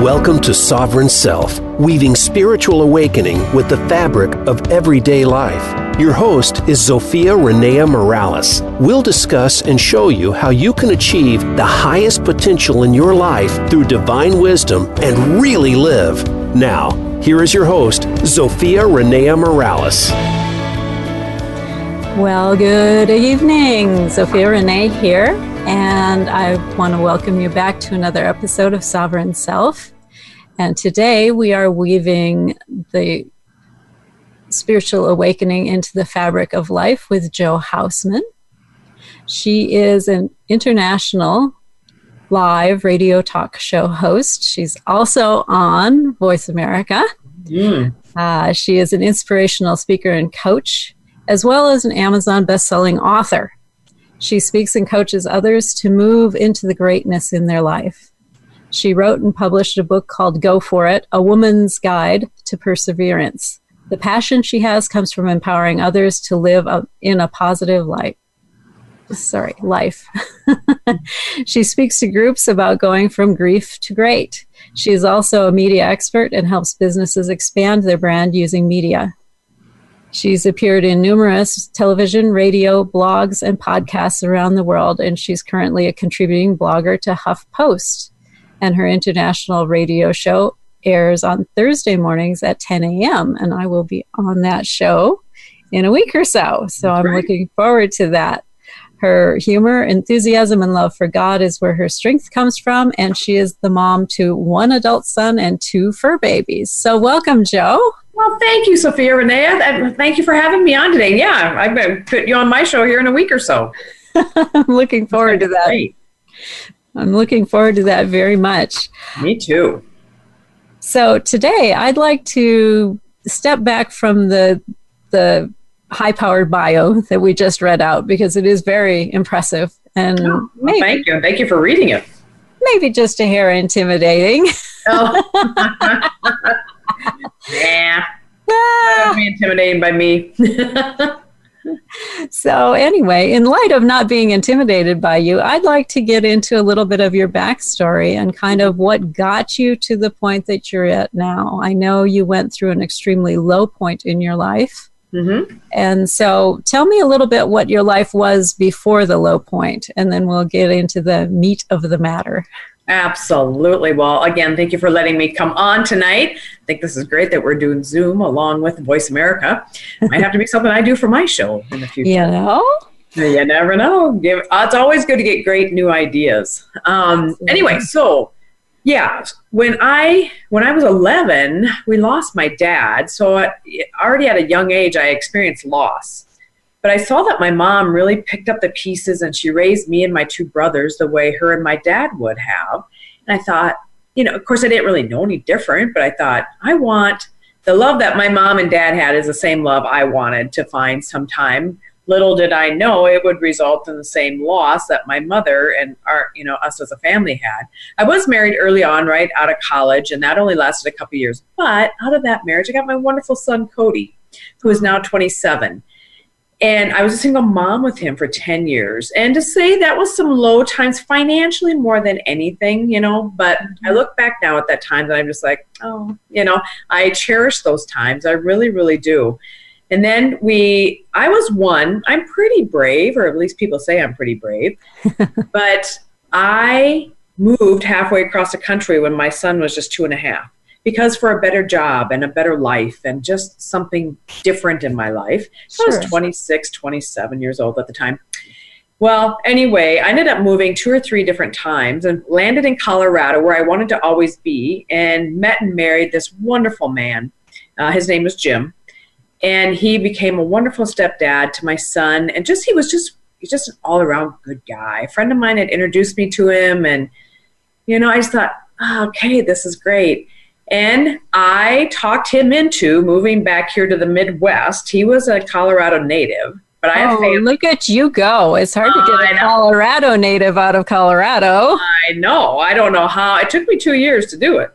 Welcome to Sovereign Self, weaving spiritual awakening with the fabric of everyday life. Your host is Zofia Renea Morales. We'll discuss and show you how you can achieve the highest potential in your life through divine wisdom and really live. Now, here is your host, Zofia Renea Morales. Well, good evening. Zofia Renee here, and I want to welcome you back to another episode of Sovereign Self. And today we are weaving the spiritual awakening into the fabric of life with Jo Hausman. She is an international live radio talk show host. She's also on Voice America. Mm. Uh, she is an inspirational speaker and coach, as well as an Amazon best-selling author. She speaks and coaches others to move into the greatness in their life. She wrote and published a book called Go For It A Woman's Guide to Perseverance. The passion she has comes from empowering others to live in a positive light. Sorry, life. she speaks to groups about going from grief to great. She is also a media expert and helps businesses expand their brand using media. She's appeared in numerous television, radio, blogs, and podcasts around the world, and she's currently a contributing blogger to HuffPost and her international radio show airs on Thursday mornings at 10 a.m. And I will be on that show in a week or so. So That's I'm right. looking forward to that. Her humor, enthusiasm, and love for God is where her strength comes from, and she is the mom to one adult son and two fur babies. So, welcome, Jo. Well, thank you, Zofia Renea. And Thank you for having me on today. Yeah, I'm going to put you on my show here in a week or so. I'm looking forward to that. Great. I'm looking forward to that very much. Me too. So today I'd like to step back from the the high powered bio that we just read out because it is very impressive and oh, maybe, thank you thank you for reading it maybe just a hair intimidating oh. yeah ah. be intimidating by me so, anyway, in light of not being intimidated by you, I'd like to get into a little bit of your backstory and kind of what got you to the point that you're at now. I know you went through an extremely low point in your life. Mm-hmm. And so, tell me a little bit what your life was before the low point, and then we'll get into the meat of the matter. Absolutely. Well, again, thank you for letting me come on tonight. I think this is great that we're doing Zoom along with Voice America. Might have to be something I do for my show in the future. You know? You never know. It's always good to get great new ideas. Um, anyway, so yeah, when I when I was 11, we lost my dad. So already at a young age, I experienced loss. But I saw that my mom really picked up the pieces and she raised me and my two brothers the way her and my dad would have. And I thought, you know, of course, I didn't really know any different, but I thought, I want the love that my mom and dad had is the same love I wanted to find sometime. Little did I know it would result in the same loss that my mother and our, you know, us as a family had. I was married early on, right out of college, and that only lasted a couple years. But out of that marriage, I got my wonderful son Cody, who is now 27 and I was a single mom with him for 10 years. And to say that was some low times financially more than anything, you know, but mm-hmm. I look back now at that time and I'm just like, oh, you know, I cherish those times. I really, really do. And then we, I was one, I'm pretty brave, or at least people say I'm pretty brave, but I moved halfway across the country when my son was just two and a half because for a better job and a better life and just something different in my life. Sure. I was 26, 27 years old at the time. Well, anyway, I ended up moving two or three different times and landed in Colorado where I wanted to always be and met and married this wonderful man. Uh, his name was Jim. And he became a wonderful stepdad to my son. And just, he was just, he's just an all around good guy. A friend of mine had introduced me to him. And, you know, I just thought, oh, okay, this is great. And I talked him into moving back here to the Midwest. He was a Colorado native. But I oh, look at you go. It's hard to get a Colorado native out of Colorado. I know. I don't know how. It took me two years to do it.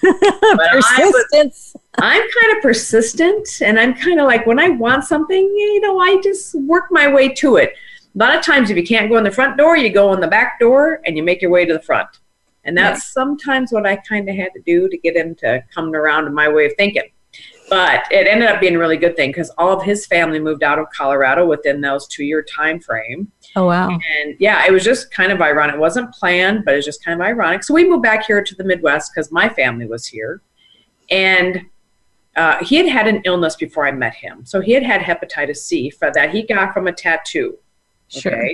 Persistence. I'm kind of persistent and I'm kind of like when I want something, you know, I just work my way to it. A lot of times, if you can't go in the front door, you go in the back door and you make your way to the front. And that's sometimes what I kind of had to do to get him to come around to my way of thinking. But it ended up being a really good thing because all of his family moved out of Colorado within those two year time frame. Oh wow. And yeah, it was just kind of ironic. It wasn't planned, but it was just kind of ironic. So we moved back here to the Midwest because my family was here. And uh, he had had an illness before I met him. So he had had hepatitis C for that he got from a tattoo. Sure.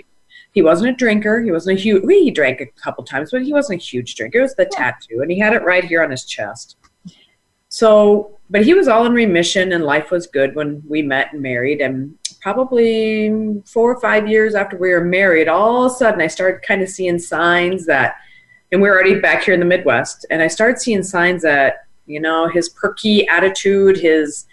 He wasn't a drinker. He wasn't a huge, well, he drank a couple times, but he wasn't a huge drinker. It was the tattoo. And he had it right here on his chest. So, but he was all in remission and life was good when we met and married. And probably four or five years after we were married, all of a sudden I started kind of seeing signs that, and we we're already back here in the Midwest, and I started seeing signs that, you know, his perky attitude, his,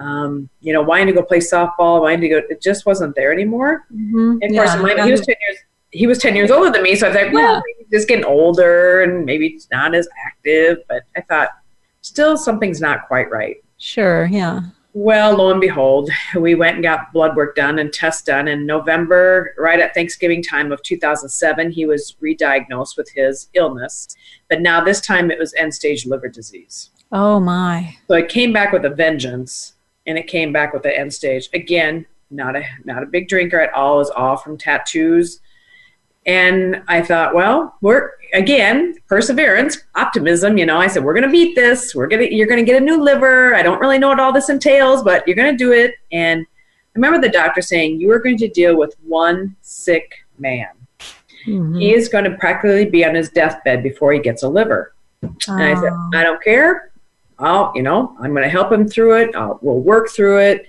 um, you know, wanting to go play softball, wanting to go, it just wasn't there anymore. Mhm. And of course, Yeah, my, he was ten years. He was ten years older than me, so I thought, well, Yeah. just getting older and maybe he's not as active. But I thought, still, something's not quite right. Sure. Yeah. Well, lo and behold, we went and got blood work done and tests done in November, right at Thanksgiving time of 2007. He was re-diagnosed with his illness, but now this time it was end-stage liver disease. Oh my. So it came back with a vengeance, and it came back with the end stage again. Not a not a big drinker at all. Is all from tattoos, and I thought, well, we're again perseverance, optimism. You know, I said we're gonna beat this. We're gonna you're gonna get a new liver. I don't really know what all this entails, but you're gonna do it. And I remember the doctor saying you are going to deal with one sick man. Mhm. He is going to practically be on his deathbed before he gets a liver. And I said, Oh. I don't care. I'll, you know, I'm going to help him through it. I'll, we'll work through it.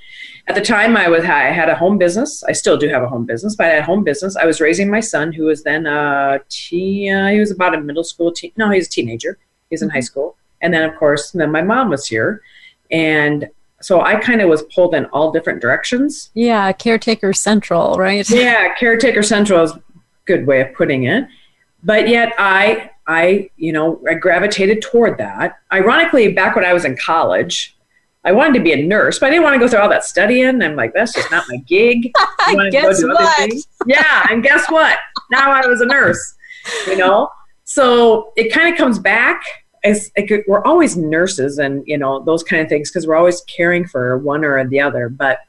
At the time, I was I had a home business. I still do have a home business, but I had a home business. I was raising my son, who was then a teen. Uh, he was about a middle school teen. No, he was a teenager. He was in high school, and then of course, then my mom was here, and so I kind of was pulled in all different directions. Yeah, caretaker central, right? Yeah, caretaker central is a good way of putting it. But yet I I, you know, I gravitated toward that. Ironically, back when I was in college, I wanted to be a nurse, but I didn't want to go through all that studying. I'm like, that's just not my gig. I wanted go Guess what? Yeah, and guess what? Now I was a nurse, you know? So it kind of comes back. As could, we're always nurses and, you know, those kind of things because we're always caring for one or the other. But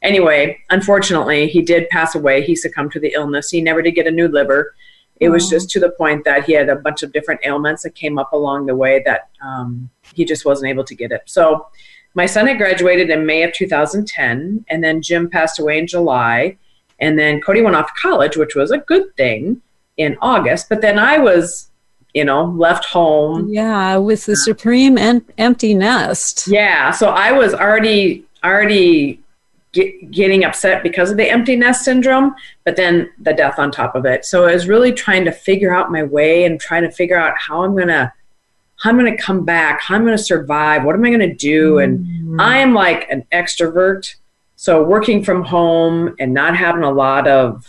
anyway, unfortunately, he did pass away. He succumbed to the illness. He never did get a new liver. It was just to the point that he had a bunch of different ailments that came up along the way that um, he just wasn't able to get it. So my son had graduated in May of 2010, and then Jim passed away in July, and then Cody went off to college, which was a good thing in August. But then I was, you know, left home. Yeah, with the supreme en- empty nest. Yeah, so I was already already get, getting upset because of the empty nest syndrome, but then the death on top of it. So I was really trying to figure out my way and trying to figure out how I'm gonna how I'm gonna come back, how I'm gonna survive, what am I gonna do? And Mm. I am like an extrovert, so working from home and not having a lot of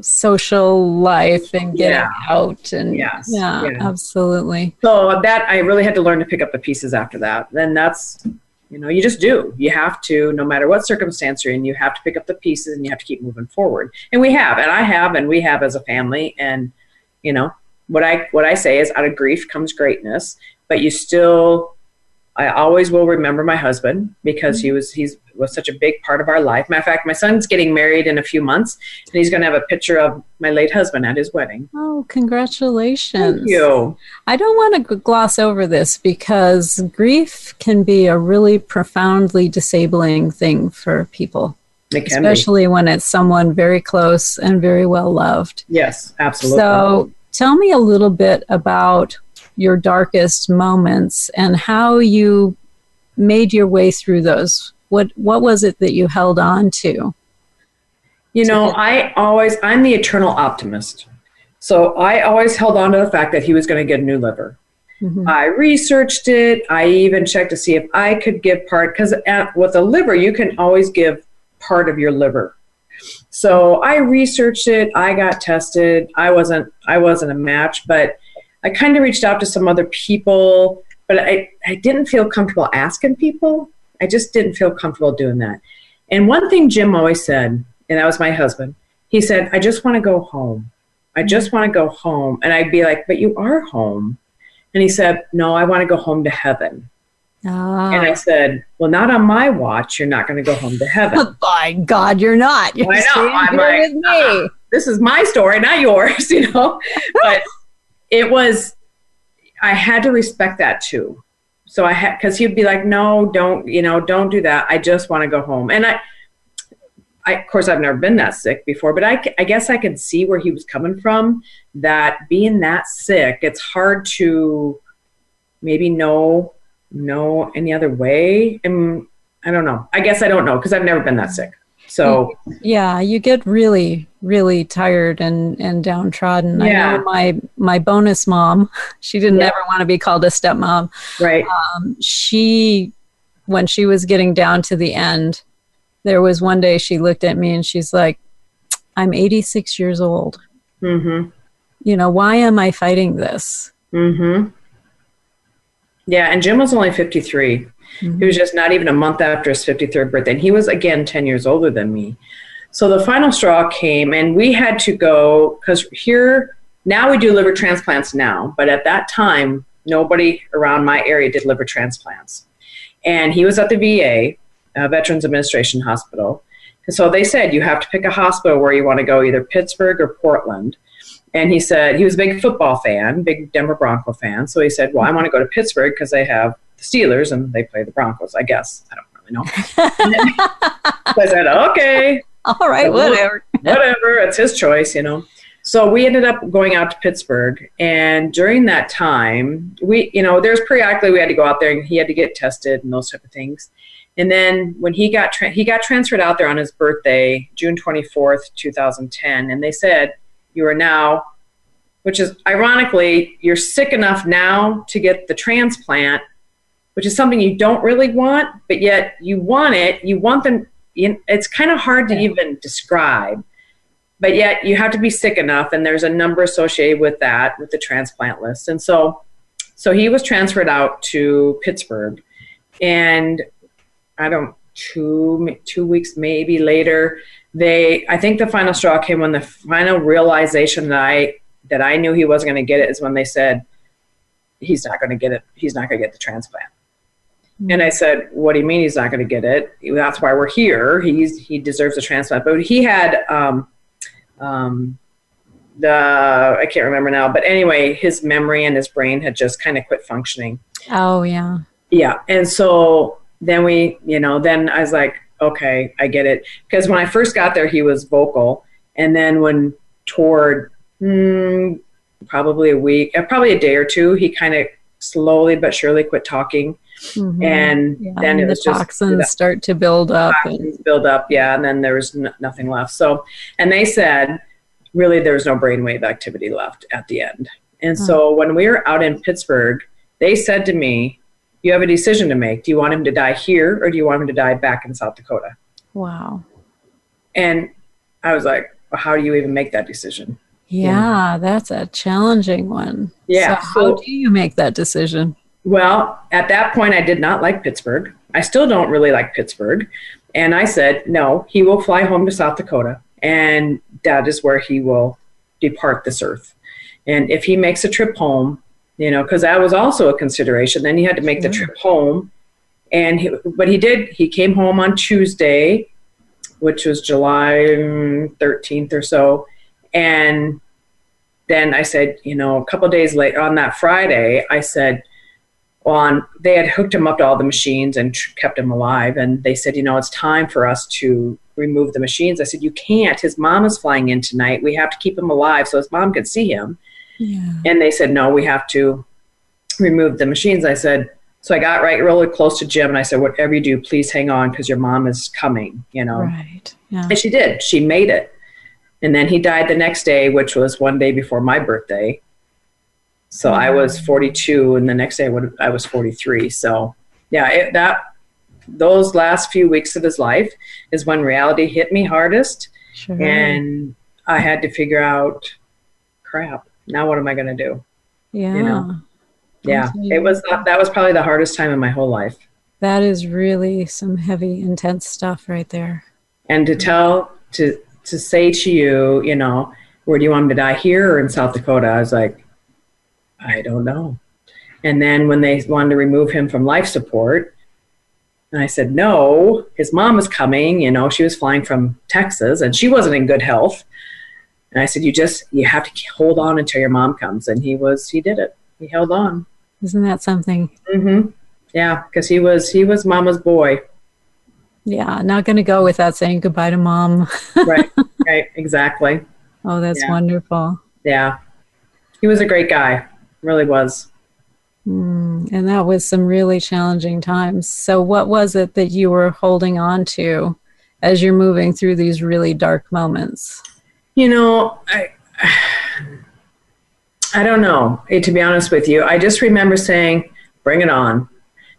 social life and getting Yeah. out and Yes, yeah, yeah. absolutely. So that I really had to learn to pick up the pieces after that. Then that's you know, you just do. You have to, no matter what circumstance you're in, you have to pick up the pieces and you have to keep moving forward. And we have, and I have, and we have as a family. And you know, what I what I say is, out of grief comes greatness. But you still, I always will remember my husband because he mm-hmm. was he's was such a big part of our life. Matter of fact, my son's getting married in a few months, and he's going to have a picture of my late husband at his wedding. Oh, congratulations. Thank you. I don't want to gloss over this because grief can be a really profoundly disabling thing for people, can be. especially when it's someone very close and very well loved. Yes, absolutely. So, tell me a little bit about your darkest moments and how you made your way through those. What what was it that you held on to? You know, I always, I'm the eternal optimist. So I always held on to the fact that he was going to get a new liver. Mhm. I researched it. I even checked to see if I could give part, because with a liver, you can always give part of your liver. So I researched it. I got tested. I wasn't, I wasn't a match, but I kind of reached out to some other people, but I, I didn't feel comfortable asking people. I just didn't feel comfortable doing that. And one thing Jim always said, and that was my husband, he said, I just want to go home. I just want to go home. And I'd be like, But you are home. And he said, No, I want to go home to heaven. Ah. And I said, Well, not on my watch. You're not going to go home to heaven. By God, you're not. You're know. staying I'm like, with me. uh-uh. this is my story, not yours, you know. But it was, I had to respect that too. So I had, because he'd be like, no, don't, you know, don't do that. I just want to go home. And I, I, of course, I've never been that sick before, but I, I guess I could see where he was coming from. That being that sick, it's hard to maybe know know any other way. And I don't know. I guess I don't know because I've never been that sick. So yeah, you get really really tired and and downtrodden. Yeah. I know my my bonus mom, she didn't yeah. ever want to be called a stepmom. Right. Um, she when she was getting down to the end, there was one day she looked at me and she's like, "I'm 86 years old. Mm-hmm. You know why am I fighting this?" Mm-hmm. Yeah, and Jim was only 53. Mm-hmm. Was just not even a month after his 53rd birthday. And he was, again, 10 years older than me. So the final straw came, and we had to go because here, now we do liver transplants now, but at that time, nobody around my area did liver transplants. And he was at the VA, uh, Veterans Administration Hospital. And so they said, you have to pick a hospital where you want to go, either Pittsburgh or Portland. And he said, he was a big football fan, big Denver Bronco fan. So he said, well, I want to go to Pittsburgh because they have the Steelers and they play the Broncos, I guess. I don't really know. so I said, okay, All right, So whatever. whatever, it's his choice, you know. So we ended up going out to Pittsburgh, and during that time, we, you know, there's periodically we had to go out there, and he had to get tested and those type of things. And then when he got tra- he got transferred out there on his birthday, June 24th, 2010, and they said you are now, which is ironically, you're sick enough now to get the transplant, which is something you don't really want, but yet you want it. You want them. You, it's kind of hard to even describe but yet you have to be sick enough and there's a number associated with that with the transplant list and so so he was transferred out to pittsburgh and i don't two two weeks maybe later they i think the final straw came when the final realization that i that i knew he wasn't going to get it is when they said he's not going to get it he's not going to get the transplant and I said, "What do you mean he's not going to get it? That's why we're here. He's he deserves a transplant." But he had um, um, the I can't remember now, but anyway, his memory and his brain had just kind of quit functioning. Oh yeah. Yeah, and so then we, you know, then I was like, okay, I get it. Because when I first got there, he was vocal, and then when toward mm, probably a week, uh, probably a day or two, he kind of slowly but surely quit talking, Mhm. and Yeah, then and it the was just toxins start to build up. And, build up, yeah, and then there was n- nothing left. So, and they said really there was no brainwave activity left at the end. And so when we were out in Pittsburgh, they said to me, "You have a decision to make. Do you want him to die here, or do you want him to die back in South Dakota?" wow. And I was like, well, "How do you even make that decision?" Yeah, that's a challenging one. Yeah, So, so- how do you make that decision? Well, at that point, I did not like Pittsburgh. I still don't really like Pittsburgh. And I said, no, he will fly home to South Dakota, and that is where he will depart this earth. And if he makes a trip home, you know, because that was also a consideration, then he had to make the trip home. And he, but he did, he came home on Tuesday, which was July mm, 13th or so. And then I said, you know, a couple days later on that Friday, I said, on they had hooked him up to all the machines and tr- kept him alive. And they said you know it's time for us to remove the machines. I said you can't. His mom is flying in tonight. We have to keep him alive so his mom can see him. Yeah. and they said no we have to remove the machines. I said so i got right really close to jim and i said whatever you do please hang on because your mom is coming you know? Right. Yeah. and she did. She made it. And then he died the next day which was one day before my birthday so i mm-hmm. was 42 and the next day I would- i was 43 so yeah it, that those last few weeks of his life is when reality hit me hardest Sure. and i had to figure out crap now what am i going to do yeah. know, yeah it was that was probably the hardest time in my whole life That is really some heavy, intense stuff right there. and to tell to to say to you you know Where do you want him to die here or in South Dakota? I was like, I don't know. And then when they wanted to remove him from life support, and I said, no, his mom was coming. You know, she was flying from Texas and she wasn't in good health. And I said, you just, you have to hold on until your mom comes. And he was, he did it. He held on. Isn't that something? Mm-hmm. Yeah, because he was, he was mama's boy. Yeah, not going to go without saying goodbye to mom. right, right, exactly. Oh, that's Yeah. wonderful. Yeah. He was a great guy. Really was. Mm, and that was some really challenging times. So, what was it that you were holding on to as you're moving through these really dark moments? You know, I I don't know. eh, To be honest with you, I just remember saying, "Bring it on,"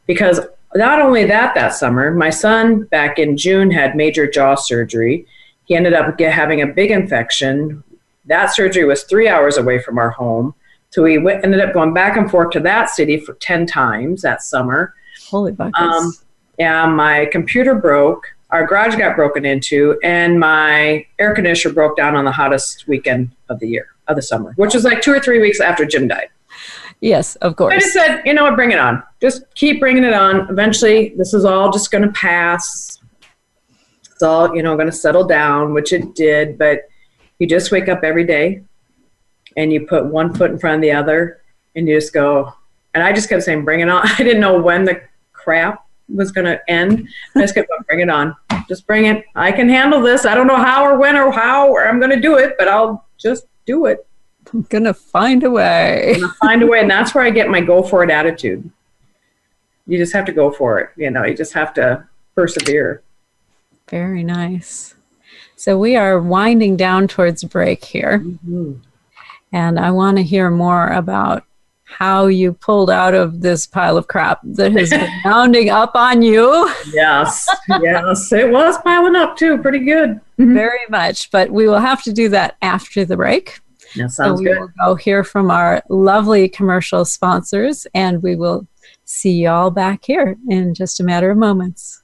because not only that, that summer, my son back in June had major jaw surgery. He ended up having a big infection. That surgery was three hours away from our home, so we went, ended up going back and forth to that city for ten times that summer. Holy buckets. Um, yeah, my computer broke. Our garage got broken into, and my air conditioner broke down on the hottest weekend of the year, of the summer, which was like two or three weeks after Jim died. yes, of course. I just said, you know what, bring it on. Just keep bringing it on. Eventually, this is all just going to pass. It's all, you know, going to settle down, which it did. But you just wake up every day and you put one foot in front of the other and you just go. And I just kept saying, bring it on. I didn't know when the crap was going to end. I just kept going, bring it on. Just bring it. I can handle this. I don't know how or when or how or I'm going to do it, but I'll just do it. I'm going to find a way. And I'll find a way. And that's where I get my go for it attitude. You just have to go for it. You know, you just have to persevere. Very nice. So, we are winding down towards break here. Mm-hmm. And I want to hear more about how you pulled out of this pile of crap that has been mounding up on you Yes. yes. It was piling up too. Pretty good. Mm-hmm. very much. But we will have to do that after the break. That So we good. will go hear from our lovely commercial sponsors, and we will see you all back here in just a matter of moments.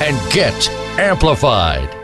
and get amplified.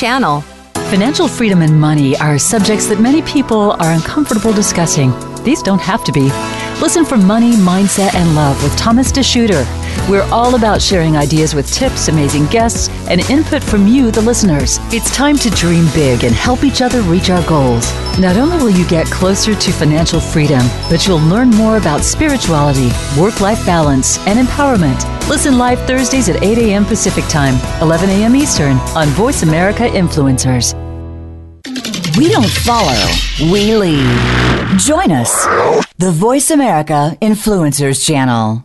channel. Financial freedom and money are subjects that many people are uncomfortable discussing. These don't have to be. Listen for Money, Mindset, and Love with Thomas DeShooter. We're all about sharing ideas with tips, amazing guests, and input from you, the listeners. It's time to dream big and help each other reach our goals. Not only will you get closer to financial freedom, but you'll learn more about spirituality, work life balance, and empowerment. Listen live Thursdays at 8 a.m. Pacific Time, 11 a.m. Eastern on Voice America Influencers. We don't follow, we lead. Join us, the Voice America Influencers Channel.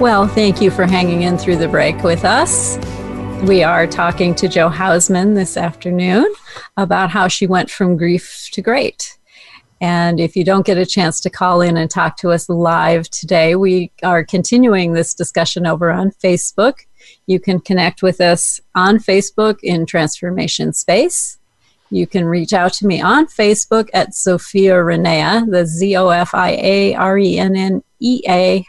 Well, thank you for hanging in through the break with us. We are talking to Jo Hausman this afternoon about how she went from grief to great. And if you don't get a chance to call in and talk to us live today, we are continuing this discussion over on Facebook. You can connect with us on Facebook in Transformation Space. You can reach out to me on Facebook at Zofia Renea, the Z O F I A R E N N E A.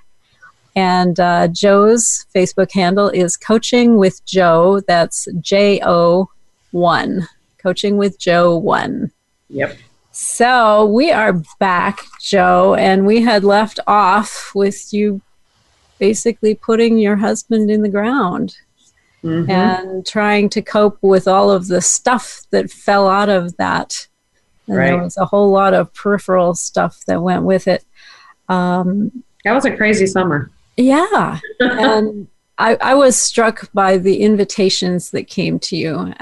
And uh, Jo's Facebook handle is Coaching with Jo. That's J O 1. Coaching with Jo 1. Yep. So we are back, Jo, and we had left off with you basically putting your husband in the ground mm-hmm. and trying to cope with all of the stuff that fell out of that. And right. there was a whole lot of peripheral stuff that went with it. Um, that was a crazy summer. Yeah. and I, I was struck by the invitations that came to you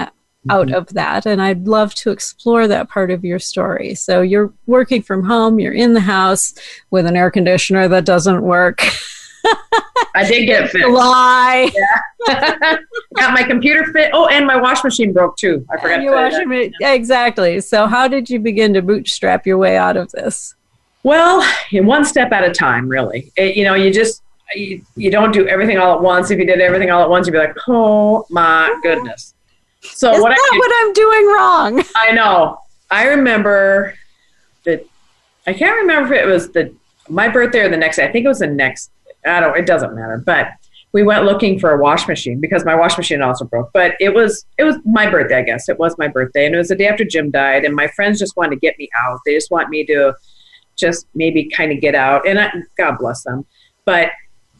out mm-hmm. of that. And I'd love to explore that part of your story. So you're working from home, you're in the house with an air conditioner that doesn't work. I did get fixed. Lie. Yeah. Got my computer fit. Oh, and my wash machine broke too. I forgot. Your washing machine. Exactly. So, how did you begin to bootstrap your way out of this? Well, one step at a time, really. It, you know, you just you, you don't do everything all at once. If you did everything all at once, you'd be like, oh my goodness. So Is what, that I, what I'm doing wrong? I know. I remember that. I can't remember if it was the my birthday or the next day. I think it was the next. I don't. It doesn't matter. But we went looking for a wash machine because my wash machine also broke. But it was it was my birthday. I guess it was my birthday, and it was the day after Jim died. And my friends just wanted to get me out. They just want me to just maybe kind of get out. And I, God bless them. But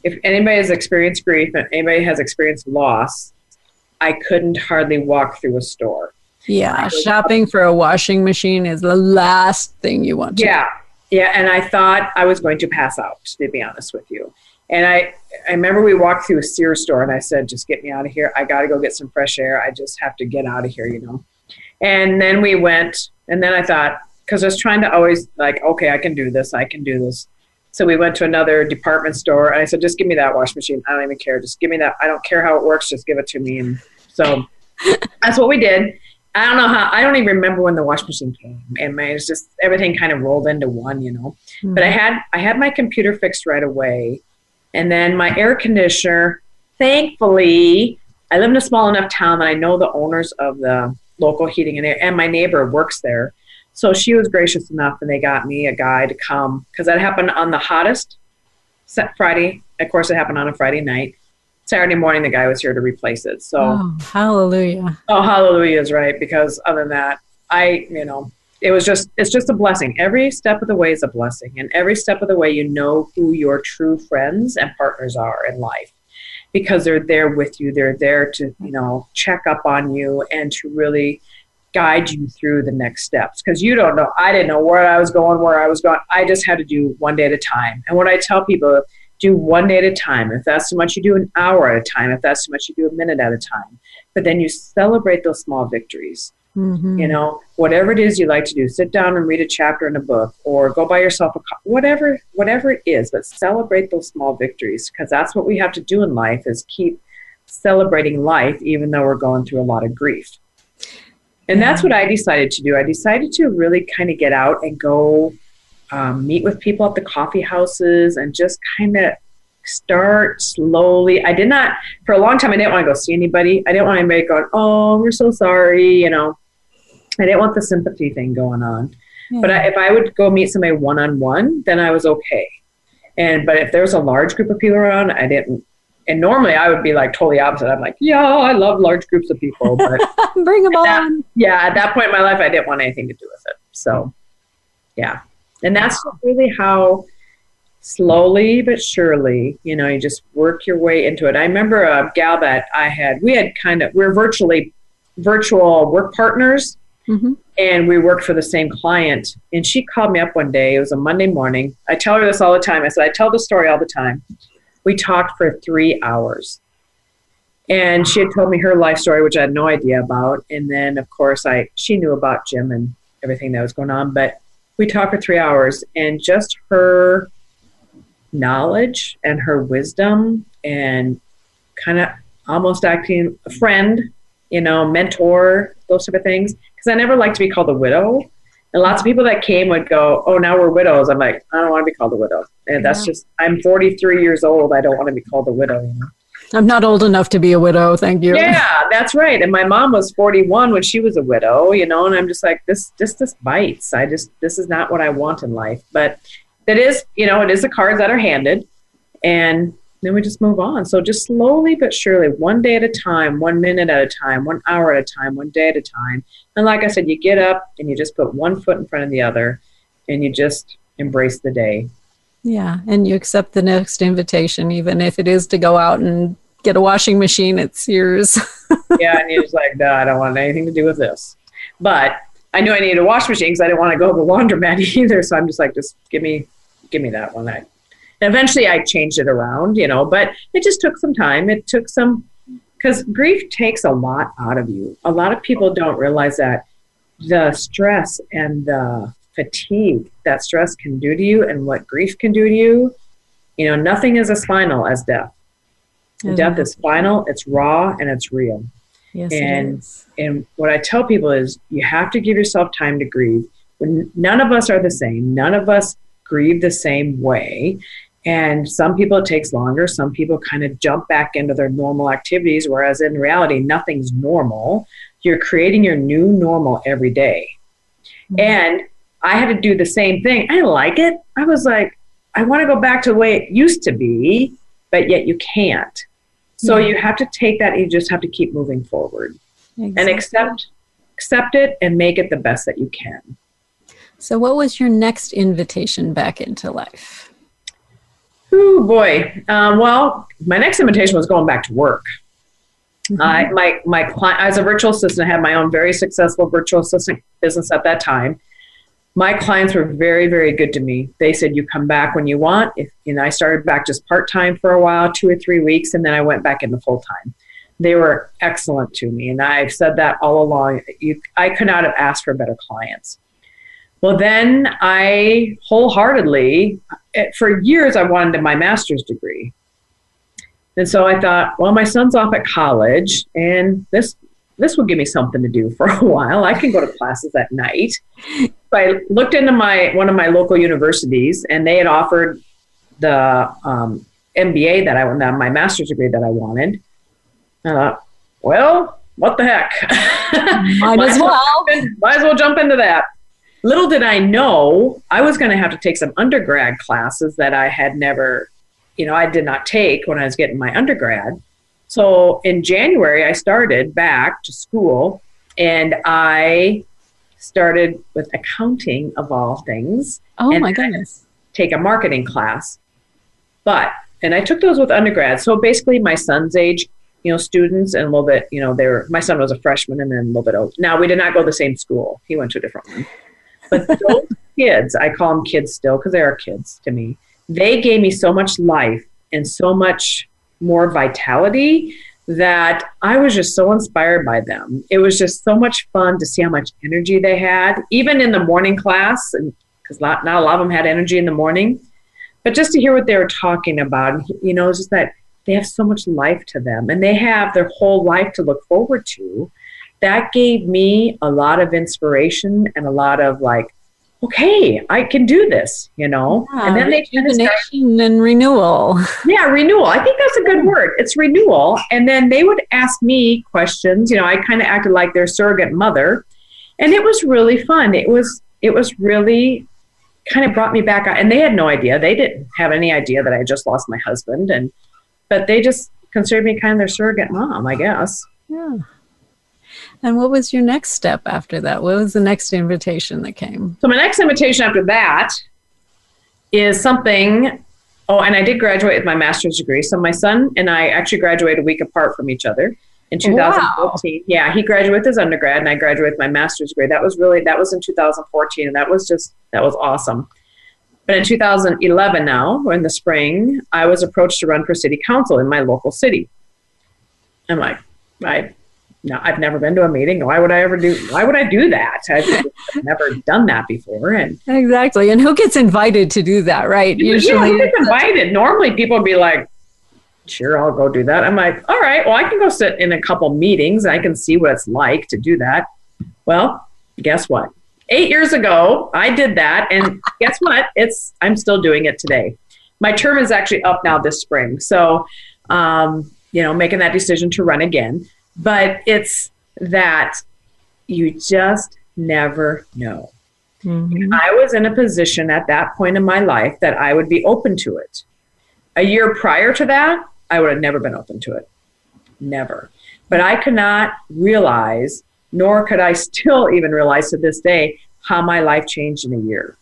if anybody has experienced grief and anybody has experienced loss, I couldn't hardly walk through a store. Yeah, shopping for a washing machine is the last thing you want to. Yeah, yeah, and I thought I was going to pass out, to be honest with you. And I, I remember we walked through a Sears store, and I said, "Just get me out of here. I got to go get some fresh air. I just have to get out of here," you know. And then we went, and then I thought, because I was trying to always like, okay, I can do this. I can do this. So we went to another department store and I said, just give me that wash machine. I don't even care. Just give me that. I don't care how it works. Just give it to me. And so that's what we did. I don't know how, I don't even remember when the wash machine came and my, it's just, everything kind of rolled into one, you know, mm-hmm. but I had, I had my computer fixed right away. And then my air conditioner, thankfully, I live in a small enough town that I know the owners of the local heating and air, and my neighbor works there. So she was gracious enough, and they got me a guy to come because that happened on the hottest set Friday. Of course, it happened on a Friday night. Saturday morning, the guy was here to replace it. So, oh, hallelujah! Oh, hallelujah is right because other than that, I, you know, it was just it's just a blessing. Every step of the way is a blessing, and every step of the way, you know who your true friends and partners are in life because they're there with you. They're there to you know check up on you and to really guide you through the next steps because you don't know. I didn't know where I was going, where I was going. I just had to do one day at a time. And what I tell people, do one day at a time. If that's too much, you do an hour at a time. If that's too much, you do a minute at a time. But then you celebrate those small victories. Mm-hmm. You know, whatever it is you like to do, sit down and read a chapter in a book, or go buy yourself a whatever, whatever it is. But celebrate those small victories because that's what we have to do in life: is keep celebrating life, even though we're going through a lot of grief. And that's what I decided to do. I decided to really kind of get out and go um, meet with people at the coffee houses and just kind of start slowly. I did not, for a long time, I didn't want to go see anybody. I didn't want anybody going, oh, we're so sorry, you know. I didn't want the sympathy thing going on. Yeah. But I, if I would go meet somebody one on one, then I was okay. And but if there was a large group of people around, I didn't and normally I would be like totally opposite. I'm like, yeah, I love large groups of people, but bring them that, on. Yeah, at that point in my life, I didn't want anything to do with it. So, yeah, and that's really how slowly but surely, you know, you just work your way into it. I remember a gal that I had. We had kind of we we're virtually virtual work partners. Mm-hmm. And we worked for the same client. And she called me up one day. It was a Monday morning. I tell her this all the time. I said, I tell the story all the time we talked for three hours. And she had told me her life story, which I had no idea about. And then, of course, I she knew about Jim and everything that was going on. But we talked for three hours, and just her knowledge and her wisdom and kind of almost acting a friend, you know, mentor, those type of things. Because I never liked to be called a widow. And lots of people that came would go, "Oh, now we're widows." I'm like, I don't want to be called a widow. And that's just I'm 43 years old. I don't want to be called a widow. You know? I'm not old enough to be a widow. Thank you. Yeah, that's right. And my mom was 41 when she was a widow. You know, and I'm just like, this, just this bites. I just this is not what I want in life. But that is, you know, it is the cards that are handed, and then we just move on. So just slowly but surely, one day at a time, one minute at a time, one hour at a time, one day at a time. And like I said, you get up and you just put one foot in front of the other, and you just embrace the day. Yeah, and you accept the next invitation, even if it is to go out and get a washing machine. It's yours. yeah, and you're just like, no, I don't want anything to do with this. But I knew I needed a wash machine because I didn't want to go to the laundromat either. So I'm just like, just give me, give me that one. I, eventually I changed it around, you know, but it just took some time. It took some, because grief takes a lot out of you. A lot of people don't realize that the stress and the fatigue that stress can do to you and what grief can do to you, you know, nothing is as final as death. Mm-hmm. Death is final, it's raw, and it's real. Yes, and and what I tell people is you have to give yourself time to grieve. None of us are the same. None of us grieve the same way. And some people it takes longer. Some people kind of jump back into their normal activities, whereas in reality, nothing's normal. You're creating your new normal every day. Mm-hmm. And I had to do the same thing. I like it. I was like, I want to go back to the way it used to be, but yet you can't. So you have to take that and you just have to keep moving forward exactly. and accept accept it and make it the best that you can. So what was your next invitation back into life? Oh boy. Um, well, my next invitation was going back to work. Mm-hmm. I, my my client as a virtual assistant, I had my own very successful virtual assistant business at that time my clients were very very good to me they said you come back when you want if know i started back just part-time for a while two or three weeks and then i went back into full-time they were excellent to me and i've said that all along you, i could not have asked for better clients well then i wholeheartedly eh, for years i wanted my master's degree and so i thought well my son's off at college and this this will give me something to do for a while. I can go to classes at night. So I looked into my one of my local universities, and they had offered the um, MBA that I wanted, my master's degree that I wanted. I thought, well, what the heck? Might, as well. In, might as well jump into that. Little did I know I was going to have to take some undergrad classes that I had never, you know, I did not take when I was getting my undergrad. So in January, I started back to school and I started with accounting of all things. Oh my goodness. Take a marketing class. But, and I took those with undergrad. So basically, my son's age, you know, students and a little bit, you know, they were, my son was a freshman and then a little bit old. Now, we did not go to the same school, he went to a different one. But those kids, I call them kids still because they are kids to me, they gave me so much life and so much more vitality that I was just so inspired by them. It was just so much fun to see how much energy they had, even in the morning class, because not, not a lot of them had energy in the morning. But just to hear what they were talking about, you know, it's just that they have so much life to them and they have their whole life to look forward to. That gave me a lot of inspiration and a lot of like, okay, I can do this, you know. Yeah, and then they kind of and renewal. Yeah, renewal. I think that's a good word. It's renewal. And then they would ask me questions. You know, I kind of acted like their surrogate mother, and it was really fun. It was it was really kind of brought me back and they had no idea. They didn't have any idea that I just lost my husband and but they just considered me kind of their surrogate mom, I guess. Yeah. And what was your next step after that? What was the next invitation that came? So my next invitation after that is something. Oh, and I did graduate with my master's degree. So my son and I actually graduated a week apart from each other in 2014. Wow. Yeah, he graduated with his undergrad, and I graduated with my master's degree. That was really that was in 2014, and that was just that was awesome. But in 2011, now or in the spring, I was approached to run for city council in my local city. I'm like, I no, I've never been to a meeting. Why would I ever do? Why would I do that? I've never done that before. And exactly. And who gets invited to do that, right? Usually, yeah, who gets invited. Normally, people would be like, "Sure, I'll go do that." I'm like, "All right, well, I can go sit in a couple meetings. I can see what it's like to do that." Well, guess what? Eight years ago, I did that, and guess what? It's I'm still doing it today. My term is actually up now this spring, so um, you know, making that decision to run again but it's that you just never know. Mm-hmm. I was in a position at that point in my life that I would be open to it. A year prior to that, I would have never been open to it. Never. But I could not realize, nor could I still even realize to this day, how my life changed in a year.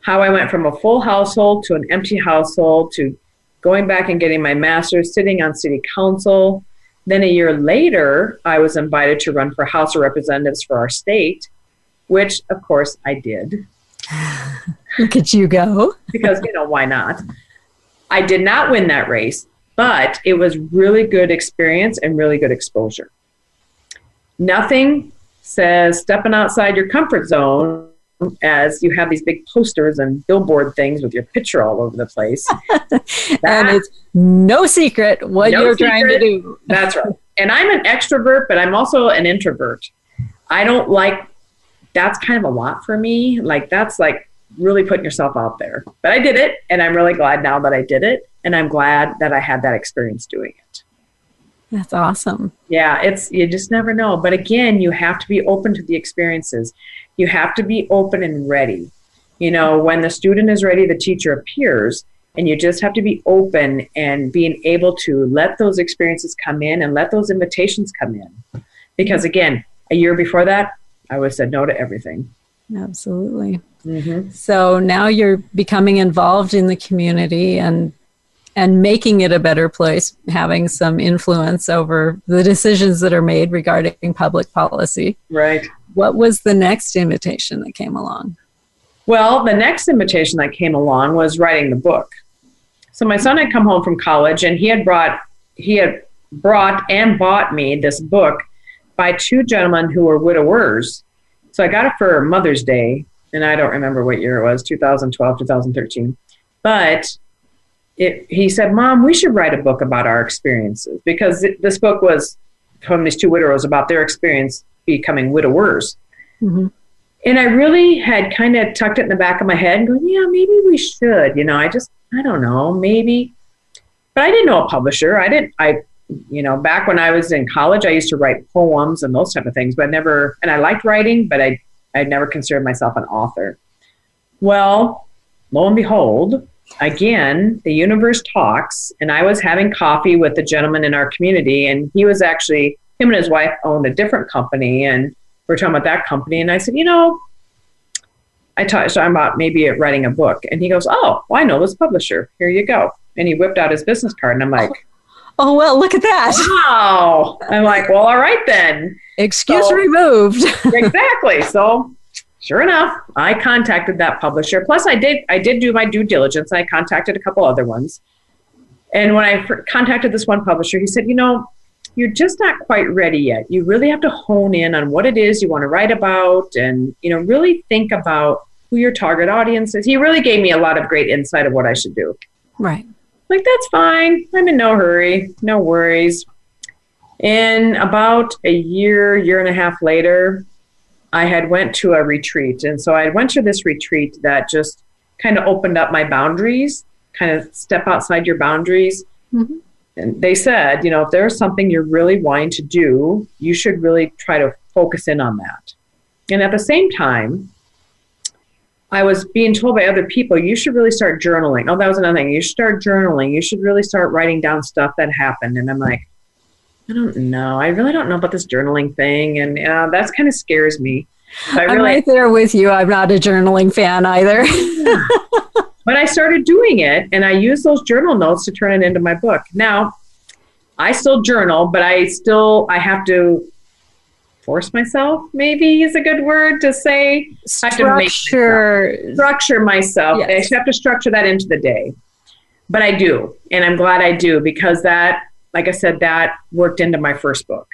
How I went from a full household to an empty household to going back and getting my master's, sitting on city council, then a year later, I was invited to run for House of Representatives for our state, which of course I did. Look at you go. because, you know, why not? I did not win that race, but it was really good experience and really good exposure. Nothing says stepping outside your comfort zone as you have these big posters and billboard things with your picture all over the place. and it's no secret what no you're secret. trying to do. That's right. And I'm an extrovert, but I'm also an introvert. I don't like that's kind of a lot for me. Like that's like really putting yourself out there. But I did it and I'm really glad now that I did it and I'm glad that I had that experience doing it. That's awesome. Yeah, it's you just never know. But again, you have to be open to the experiences you have to be open and ready. You know, when the student is ready, the teacher appears, and you just have to be open and being able to let those experiences come in and let those invitations come in. Because again, a year before that, I would have said no to everything. Absolutely. Mm-hmm. So now you're becoming involved in the community and and making it a better place, having some influence over the decisions that are made regarding public policy. Right what was the next invitation that came along? Well, the next invitation that came along was writing the book. So my son had come home from college and he had brought he had brought and bought me this book by two gentlemen who were widowers. So I got it for Mother's Day, and I don't remember what year it was, 2012, 2013. But it, he said, Mom, we should write a book about our experiences because it, this book was from these two widowers about their experience becoming widowers. Mm-hmm. And I really had kind of tucked it in the back of my head and going, yeah, maybe we should. You know, I just, I don't know, maybe. But I didn't know a publisher. I didn't, I, you know, back when I was in college, I used to write poems and those type of things, but I never, and I liked writing, but I, I never considered myself an author. Well, lo and behold, again, the universe talks, and I was having coffee with a gentleman in our community, and he was actually him and his wife owned a different company, and we are talking about that company. And I said, you know, I talked about maybe writing a book, and he goes, "Oh, well, I know this publisher. Here you go." And he whipped out his business card, and I'm like, "Oh, oh well, look at that!" Wow. I'm like, "Well, all right then." Excuse so, removed. exactly. So, sure enough, I contacted that publisher. Plus, I did I did do my due diligence. I contacted a couple other ones, and when I contacted this one publisher, he said, "You know, you're just not quite ready yet. You really have to hone in on what it is you want to write about and, you know, really think about who your target audience is. He really gave me a lot of great insight of what I should do. Right. Like, that's fine. I'm in no hurry. No worries. And about a year, year and a half later, I had went to a retreat. And so I went to this retreat that just kind of opened up my boundaries, kind of step outside your boundaries. Mm-hmm and they said, you know, if there's something you're really wanting to do, you should really try to focus in on that. And at the same time, I was being told by other people, you should really start journaling. Oh, that was another thing. You should start journaling. You should really start writing down stuff that happened. And I'm like, I don't know. I really don't know about this journaling thing. And uh, that kind of scares me. I am right there with you. I'm not a journaling fan either. But I started doing it and I used those journal notes to turn it into my book. Now, I still journal, but I still I have to force myself, maybe is a good word to say. Structure myself, structure myself. Yes. I have to structure that into the day. But I do, and I'm glad I do because that, like I said, that worked into my first book.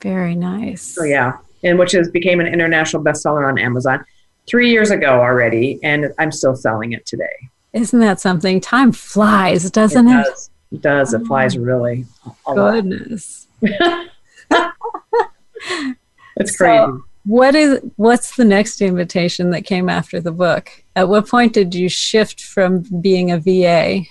Very nice. So yeah, and which has became an international bestseller on Amazon three years ago already, and I'm still selling it today. Isn't that something? Time flies, doesn't it? It does. It, does. it flies oh, really. Goodness. it's crazy. So, what is what's the next invitation that came after the book? At what point did you shift from being a VA?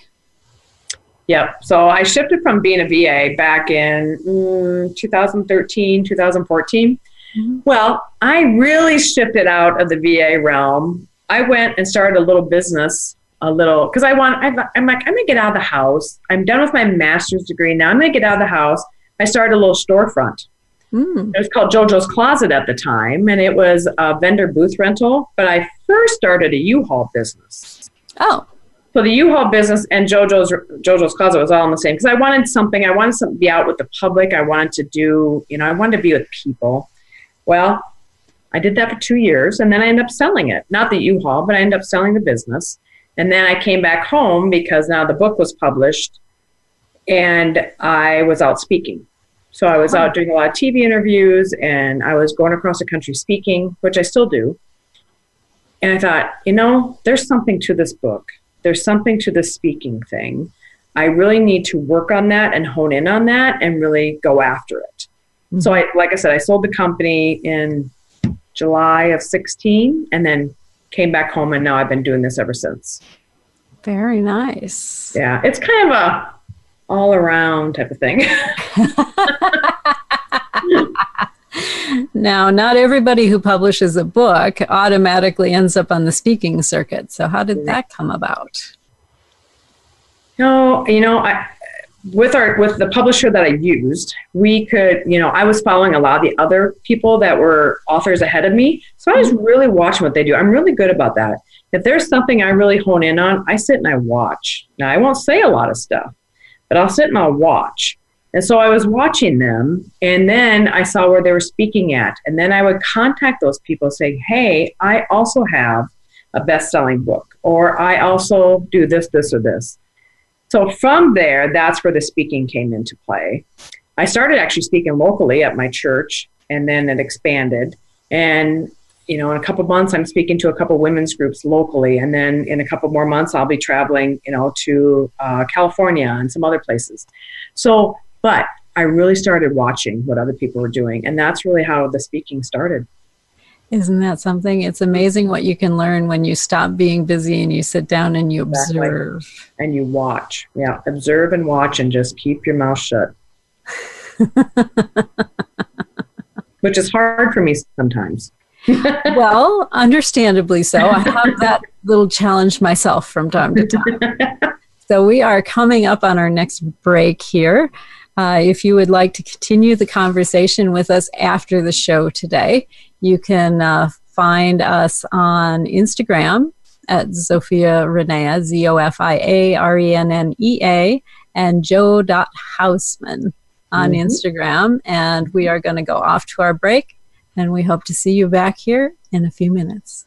Yep. So I shifted from being a VA back in mm, 2013, 2014. Mm-hmm. Well, I really shifted out of the VA realm. I went and started a little business, a little, because I want, I'm like, I'm going to get out of the house. I'm done with my master's degree. Now I'm going to get out of the house. I started a little storefront. Mm. It was called JoJo's Closet at the time, and it was a vendor booth rental. But I first started a U-Haul business. Oh. So the U-Haul business and JoJo's JoJo's Closet was all in the same because I wanted something. I wanted to be out with the public. I wanted to do, you know, I wanted to be with people. Well, I did that for two years, and then I ended up selling it. Not the U-Haul, but I ended up selling the business. And then I came back home because now the book was published, and I was out speaking. So I was out doing a lot of TV interviews and I was going across the country speaking, which I still do. And I thought, you know, there's something to this book. There's something to the speaking thing. I really need to work on that and hone in on that and really go after it. Mm-hmm. So I like I said, I sold the company in July of 16 and then came back home and now I've been doing this ever since. Very nice. Yeah, it's kind of a all around type of thing. now, not everybody who publishes a book automatically ends up on the speaking circuit. So, how did that come about? No, you know, I, with our with the publisher that I used, we could, you know, I was following a lot of the other people that were authors ahead of me, so I was mm-hmm. really watching what they do. I'm really good about that. If there's something I really hone in on, I sit and I watch. Now, I won't say a lot of stuff, but I'll sit and I'll watch. And so I was watching them, and then I saw where they were speaking at. And then I would contact those people saying, Hey, I also have a best selling book, or I also do this, this, or this. So from there, that's where the speaking came into play. I started actually speaking locally at my church, and then it expanded. And you know, in a couple months, I'm speaking to a couple women's groups locally, and then in a couple more months, I'll be traveling, you know, to uh, California and some other places. So, but I really started watching what other people were doing, and that's really how the speaking started. Isn't that something? It's amazing what you can learn when you stop being busy and you sit down and you exactly. observe. And you watch. Yeah, observe and watch and just keep your mouth shut. Which is hard for me sometimes well, understandably so. I have that little challenge myself from time to time. so we are coming up on our next break here. Uh, if you would like to continue the conversation with us after the show today, you can uh, find us on Instagram at Zofia Renea, Z O F I A R E N N E A, and jo.hausman on mm-hmm. Instagram. And we are going to go off to our break and we hope to see you back here in a few minutes.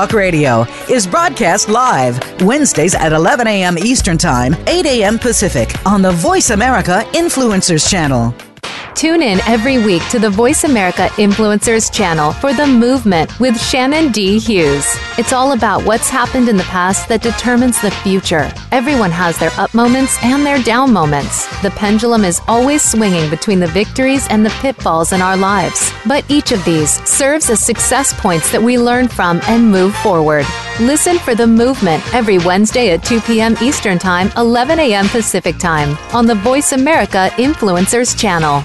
Talk Radio is broadcast live Wednesdays at 11 a.m. Eastern Time, 8 a.m. Pacific on the Voice America Influencers Channel. Tune in every week to the Voice America Influencers channel for The Movement with Shannon D. Hughes. It's all about what's happened in the past that determines the future. Everyone has their up moments and their down moments. The pendulum is always swinging between the victories and the pitfalls in our lives. But each of these serves as success points that we learn from and move forward. Listen for The Movement every Wednesday at 2 p.m. Eastern Time, 11 a.m. Pacific Time on the Voice America Influencers channel.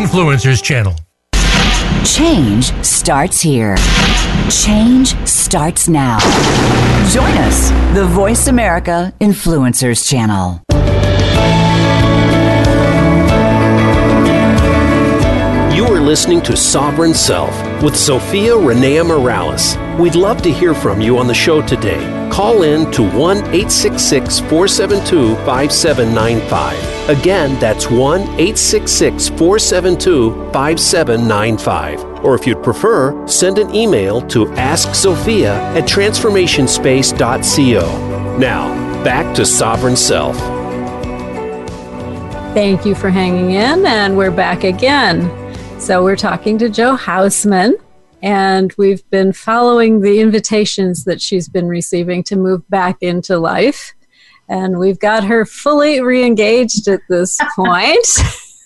Influencers channel. Change starts here. Change starts now. Join us, the Voice America Influencers channel. You are listening to Sovereign Self with Zofia Renea Morales. We'd love to hear from you on the show today. Call in to 1 866 472 5795. Again, that's 1 866 472 5795. Or if you'd prefer, send an email to asksophia at transformationspace.co. Now, back to Sovereign Self. Thank you for hanging in, and we're back again. So, we're talking to Jo Hausman, and we've been following the invitations that she's been receiving to move back into life. And we've got her fully re engaged at this point.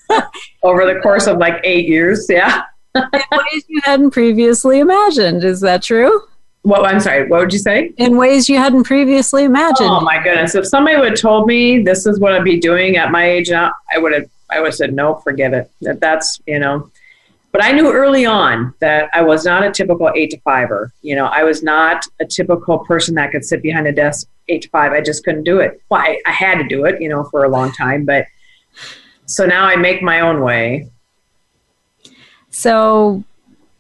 Over the course of like eight years, yeah. in ways you hadn't previously imagined. Is that true? What I'm sorry, what would you say? In ways you hadn't previously imagined. Oh my goodness. If somebody would have told me this is what I'd be doing at my age now, I would have I would have said, No, forget it. That that's you know. But I knew early on that I was not a typical eight to fiver. You know, I was not a typical person that could sit behind a desk eight to five. I just couldn't do it. Well, I, I had to do it, you know, for a long time. But so now I make my own way. So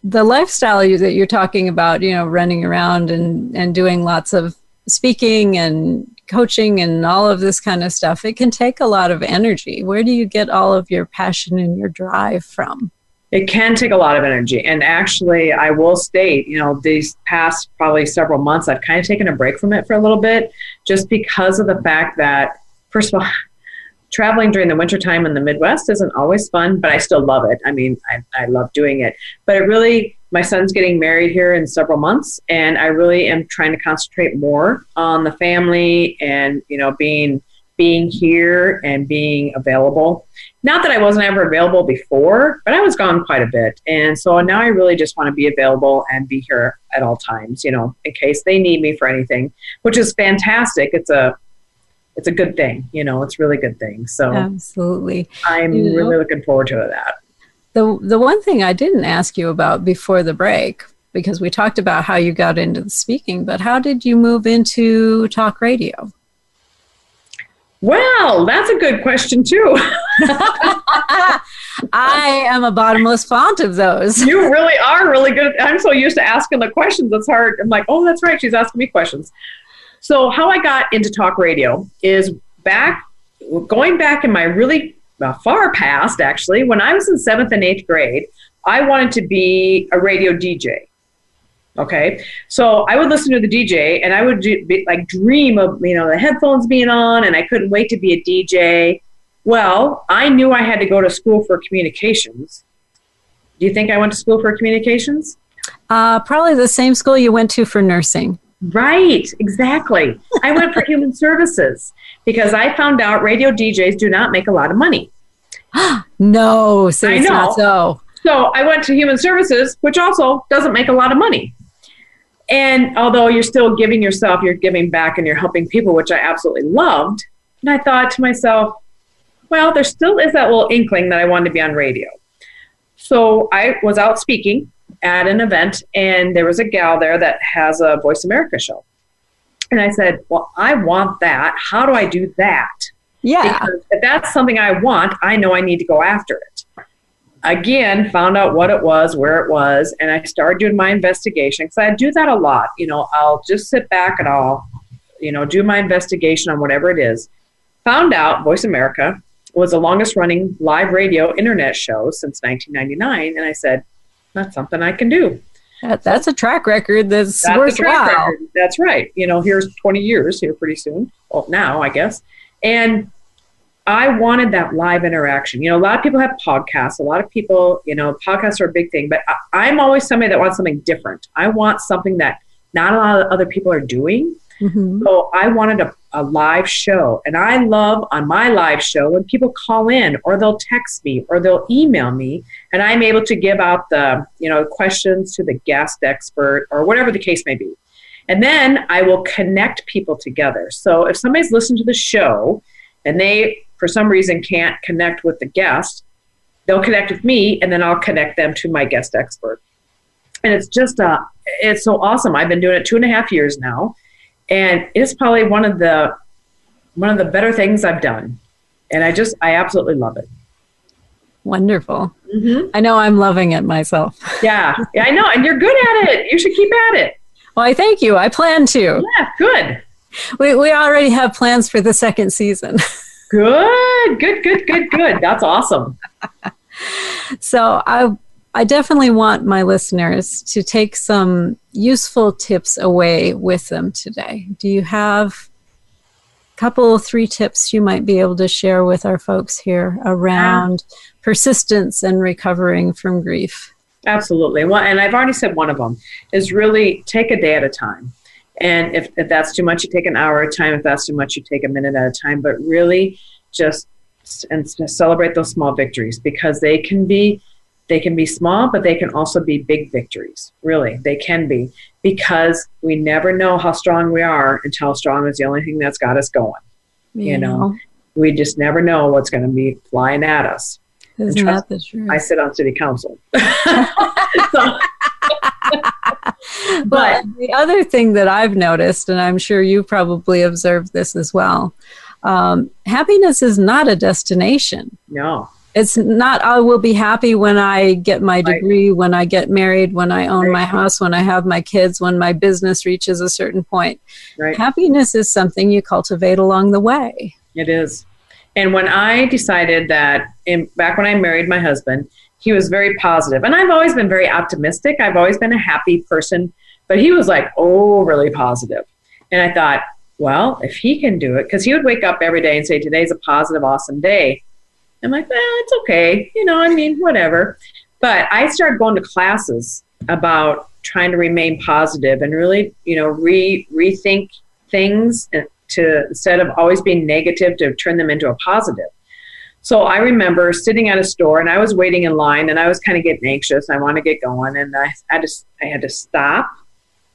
the lifestyle you, that you're talking about, you know, running around and, and doing lots of speaking and coaching and all of this kind of stuff, it can take a lot of energy. Where do you get all of your passion and your drive from? It can take a lot of energy. And actually, I will state, you know, these past probably several months, I've kind of taken a break from it for a little bit just because of the fact that, first of all, traveling during the wintertime in the Midwest isn't always fun, but I still love it. I mean, I, I love doing it. But it really, my son's getting married here in several months, and I really am trying to concentrate more on the family and, you know, being being here and being available. Not that I wasn't ever available before, but I was gone quite a bit. And so now I really just want to be available and be here at all times, you know, in case they need me for anything, which is fantastic. It's a it's a good thing, you know, it's really good thing. So absolutely. I'm you know, really looking forward to that. The the one thing I didn't ask you about before the break because we talked about how you got into the speaking, but how did you move into talk radio? Well, that's a good question too. I am a bottomless font of those. You really are really good. I'm so used to asking the questions. It's hard. I'm like, oh, that's right. She's asking me questions. So, how I got into talk radio is back, going back in my really uh, far past, actually, when I was in seventh and eighth grade, I wanted to be a radio DJ. Okay, so I would listen to the DJ, and I would be, like dream of you know the headphones being on, and I couldn't wait to be a DJ. Well, I knew I had to go to school for communications. Do you think I went to school for communications? Uh, probably the same school you went to for nursing. Right, exactly. I went for human services because I found out radio DJs do not make a lot of money. no, so I know. not so. So I went to human services, which also doesn't make a lot of money. And although you're still giving yourself, you're giving back and you're helping people, which I absolutely loved. And I thought to myself, well, there still is that little inkling that I wanted to be on radio. So I was out speaking at an event, and there was a gal there that has a Voice America show. And I said, Well, I want that. How do I do that? Yeah. Because if that's something I want, I know I need to go after it. Again, found out what it was, where it was, and I started doing my investigation because I do that a lot. You know, I'll just sit back and I'll, you know, do my investigation on whatever it is. Found out Voice America was the longest running live radio internet show since 1999. And I said, that's something I can do. That, that's a track record that's, That's worthwhile. record. That's right. You know, here's 20 years here pretty soon. Well, now I guess. And I wanted that live interaction. You know, a lot of people have podcasts. A lot of people, you know, podcasts are a big thing. But I, I'm always somebody that wants something different. I want something that not a lot of other people are doing. Mhm. So I wanted a, a live show. And I love on my live show when people call in or they'll text me or they'll email me and I'm able to give out the, you know, questions to the guest expert or whatever the case may be. And then I will connect people together. So if somebody's listened to the show and they for some reason can't connect with the guest, they'll connect with me and then I'll connect them to my guest expert. And it's just uh it's so awesome. I've been doing it two and a half years now and it's probably one of the one of the better things I've done, and I just I absolutely love it. Wonderful. Mm-hmm. I know I'm loving it myself. Yeah, yeah, I know, and you're good at it. You should keep at it. Well, I thank you. I plan to. Yeah, good, We, we already have plans for the second season. good, good, good, good, good. That's awesome. So I I definitely want my listeners to take some useful tips away with them today. Do you have a couple three tips you might be able to share with our folks here around persistence and recovering from grief? Absolutely. Well, and I've already said one of them is really take a day at a time. And if, if that's too much, you take an hour at a time. If that's too much, you take a minute at a time. But really, just and celebrate those small victories because they can be they can be small, but they can also be big victories. Really, they can be because we never know how strong we are until strong is the only thing that's got us going. You know, we just never know what's going to be flying at us. isn't that the truth? I sit on city council. So- But the other thing that I've noticed, and I'm sure you probably observed this as well, um, happiness is not a destination. no. It's not, I will be happy when I get my Right. degree, when I get married, when I own my house, when I have my kids, when my business reaches a certain point. Right. Happiness is something you cultivate along the way. It is. And when I decided that, in, back when I married my husband, he was very positive. And I've always been very optimistic. I've always been a happy person. But he was like, oh, really positive. And I thought, well, if he can do it, because he would wake up every day and say, today's a positive, awesome day. I'm like, well, it's okay. You know, I mean, whatever. But I started going to classes about trying to remain positive and really, you know, re rethink things and to instead of always being negative to turn them into a positive. So I remember sitting at a store and I was waiting in line and I was kind of getting anxious. I want to get going and I had to I had to stop,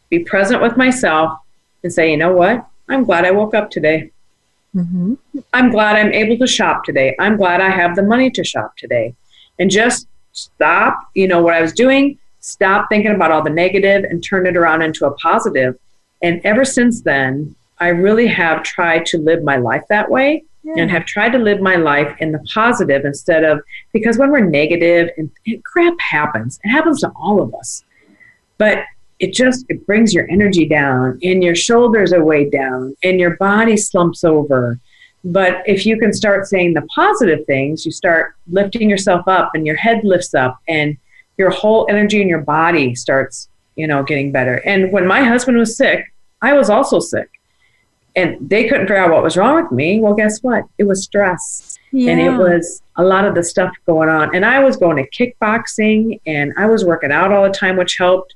be present with myself, and say, you know what? I'm glad I woke up today. Mm-hmm. I'm glad I'm able to shop today. I'm glad I have the money to shop today. And just stop, you know, what I was doing, stop thinking about all the negative and turn it around into a positive. And ever since then, I really have tried to live my life that way and have tried to live my life in the positive instead of because when we're negative and, and crap happens, it happens to all of us. But it just it brings your energy down and your shoulders are weighed down and your body slumps over. But if you can start saying the positive things you start lifting yourself up and your head lifts up and your whole energy in your body starts you know getting better. And when my husband was sick i was also sick and they couldn't figure out what was wrong with me well guess what it was stress and it was a lot of the stuff going on and i was going to kickboxing and i was working out all the time which helped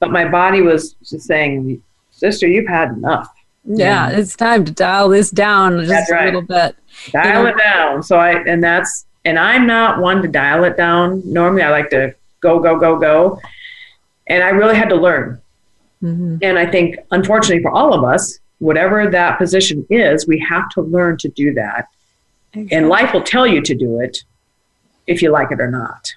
but my body was just saying, "Sister, you've had enough. Yeah, it's time to dial this down just That's a right. little bit. Dial know- it down." So I, and that's, and I'm not one to dial it down. Normally, I like to go, go, go, go, and I really had to learn. Mhm. And I think, unfortunately, for all of us, whatever that position is, we have to learn to do that. And life will tell you to do it, if you like it or not.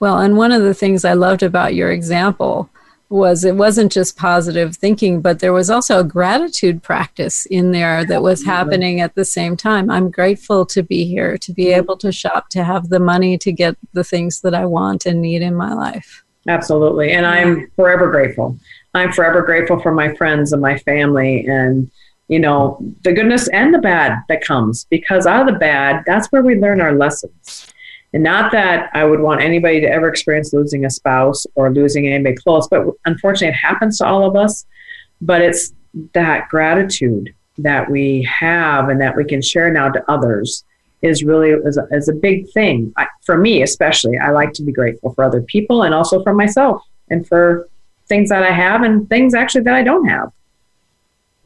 Well, and one of the things I loved about your example was it wasn't just positive thinking, but there was also a gratitude practice in there that was happening at the same time. I'm grateful to be here, to be mm-hmm. able to shop, to have the money to get the things that I want and need in my life. Absolutely. And I'm forever grateful. I'm forever grateful for my friends and my family and, you know, the goodness and the bad that comes because out of the bad, that's where we learn our lessons. And not that I would want anybody to ever experience losing a spouse or losing anybody close, but unfortunately, it happens to all of us. But it's that gratitude that we have and that we can share now to others is really is a, is a big thing I, for me especially i like to be grateful for other people and also for myself and for things that i have and things actually that i don't have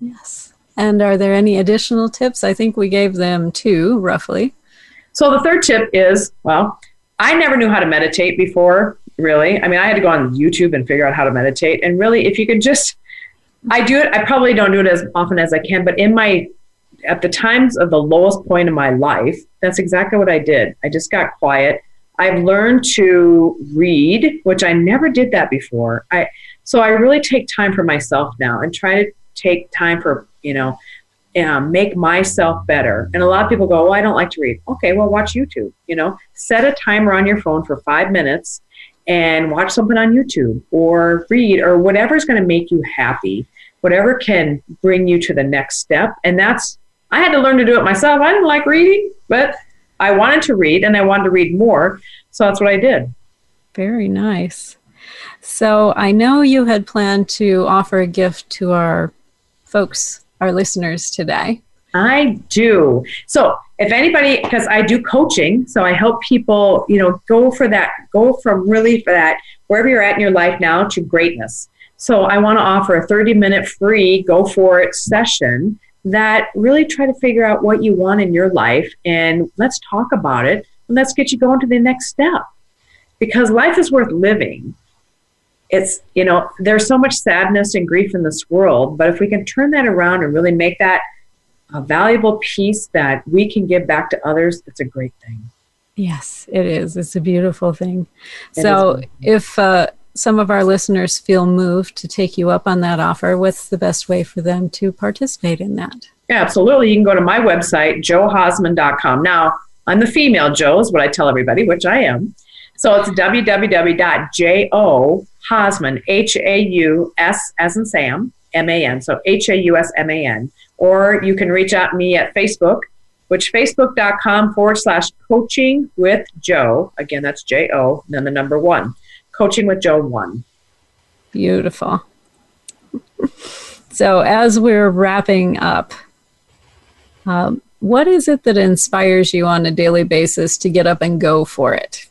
yes and are there any additional tips i think we gave them two roughly so the third tip is well i never knew how to meditate before really i mean i had to go on youtube and figure out how to meditate and really if you could just i do it i probably don't do it as often as i can but in my at the times of the lowest point in my life, that's exactly what I did. I just got quiet. I've learned to read, which I never did that before. I so I really take time for myself now and try to take time for you know um, make myself better. And a lot of people go, "Well, I don't like to read." Okay, well, watch YouTube. You know, set a timer on your phone for five minutes and watch something on YouTube or read or whatever's going to make you happy, whatever can bring you to the next step. And that's I had to learn to do it myself. I didn't like reading, but I wanted to read and I wanted to read more. So that's what I did. Very nice. So I know you had planned to offer a gift to our folks, our listeners today. I do. So if anybody, because I do coaching, so I help people, you know, go for that, go from really for that, wherever you're at in your life now to greatness. So I want to offer a 30 minute free go for it session that really try to figure out what you want in your life and let's talk about it and let's get you going to the next step because life is worth living it's you know there's so much sadness and grief in this world but if we can turn that around and really make that a valuable piece that we can give back to others it's a great thing yes it is it's a beautiful thing it so if uh, some of our listeners feel moved to take you up on that offer, what's the best way for them to participate in that? Yeah, absolutely. You can go to my website, johausman.com Now, I'm the female Joe, is what I tell everybody, which I am. So it's www.johausman, H A U S as in Sam, M A N. So H A U S M A N. Or you can reach out me at Facebook, which facebook.com forward slash coaching with Jo. Again, that's J O, then the number one. Coaching with Jo 1. Beautiful. so, as we're wrapping up, um, what is it that inspires you on a daily basis to get up and go for it?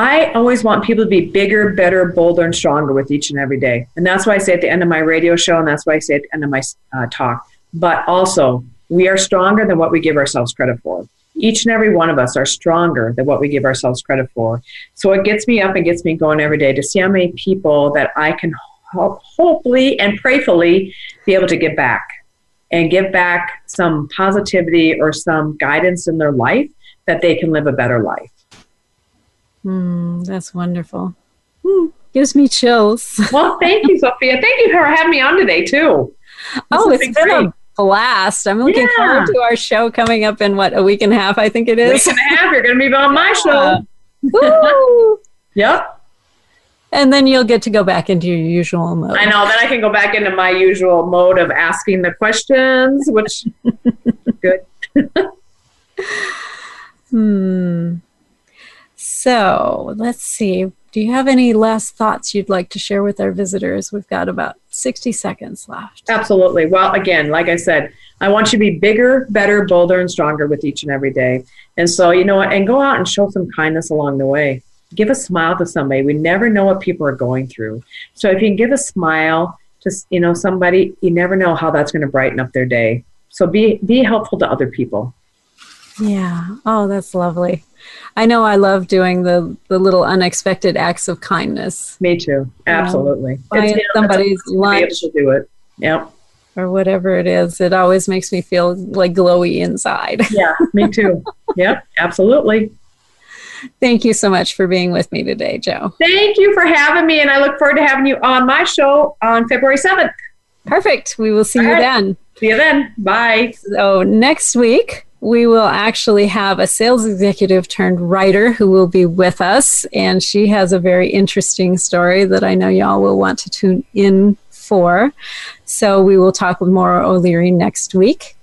I always want people to be bigger, better, bolder, and stronger with each and every day. And that's why I say at the end of my radio show, and that's why I say at the end of my uh, talk. But also, we are stronger than what we give ourselves credit for each and every one of us are stronger than what we give ourselves credit for. So it gets me up and gets me going every day to see how many people that I can ho- hopefully and prayfully be able to give back and give back some positivity or some guidance in their life that they can live a better life. Mm, that's wonderful. Mm, gives me chills. well, thank you, Zofia. Thank you for having me on today, too. This oh, it's been, been a blast. I'm looking yeah. forward to our show coming up in what, a week and a half, I think it is. Week and a half. You're going to be on my show. Woo! yep. And then you'll get to go back into your usual mode. I know. Then I can go back into my usual mode of asking the questions, which good. hmm. So let's see. Do you have any last thoughts you'd like to share with our visitors? We've got about 60 seconds left. Absolutely. Well, again, like I said, I want you to be bigger, better, bolder, and stronger with each and every day. And so, you know what? And go out and show some kindness along the way. Give a smile to somebody. We never know what people are going through. So if you can give a smile to, you know, somebody, you never know how that's going to brighten up their day. So be be helpful to other people. Yeah. Oh, that's lovely. I know I love doing the the little unexpected acts of kindness. Me too. Absolutely. You know, somebody's lunch to do it. Yep. Or whatever it is, it always makes me feel like glowy inside. Yeah, me too. yep, absolutely. Thank you so much for being with me today, Jo. Thank you for having me, and I look forward to having you on my show on February 7th. Perfect. We will see All you right. then. See you then. Bye. So, next week, we will actually have a sales executive turned writer who will be with us. And she has a very interesting story that I know y'all will want to tune in for. So we will talk with Maura O'Leary next week.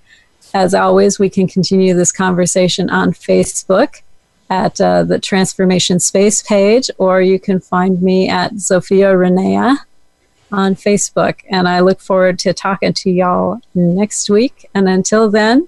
As always, we can continue this conversation on Facebook at uh, the Transformation Space page, or you can find me at Zofia Renea on Facebook. And I look forward to talking to y'all next week. And until then,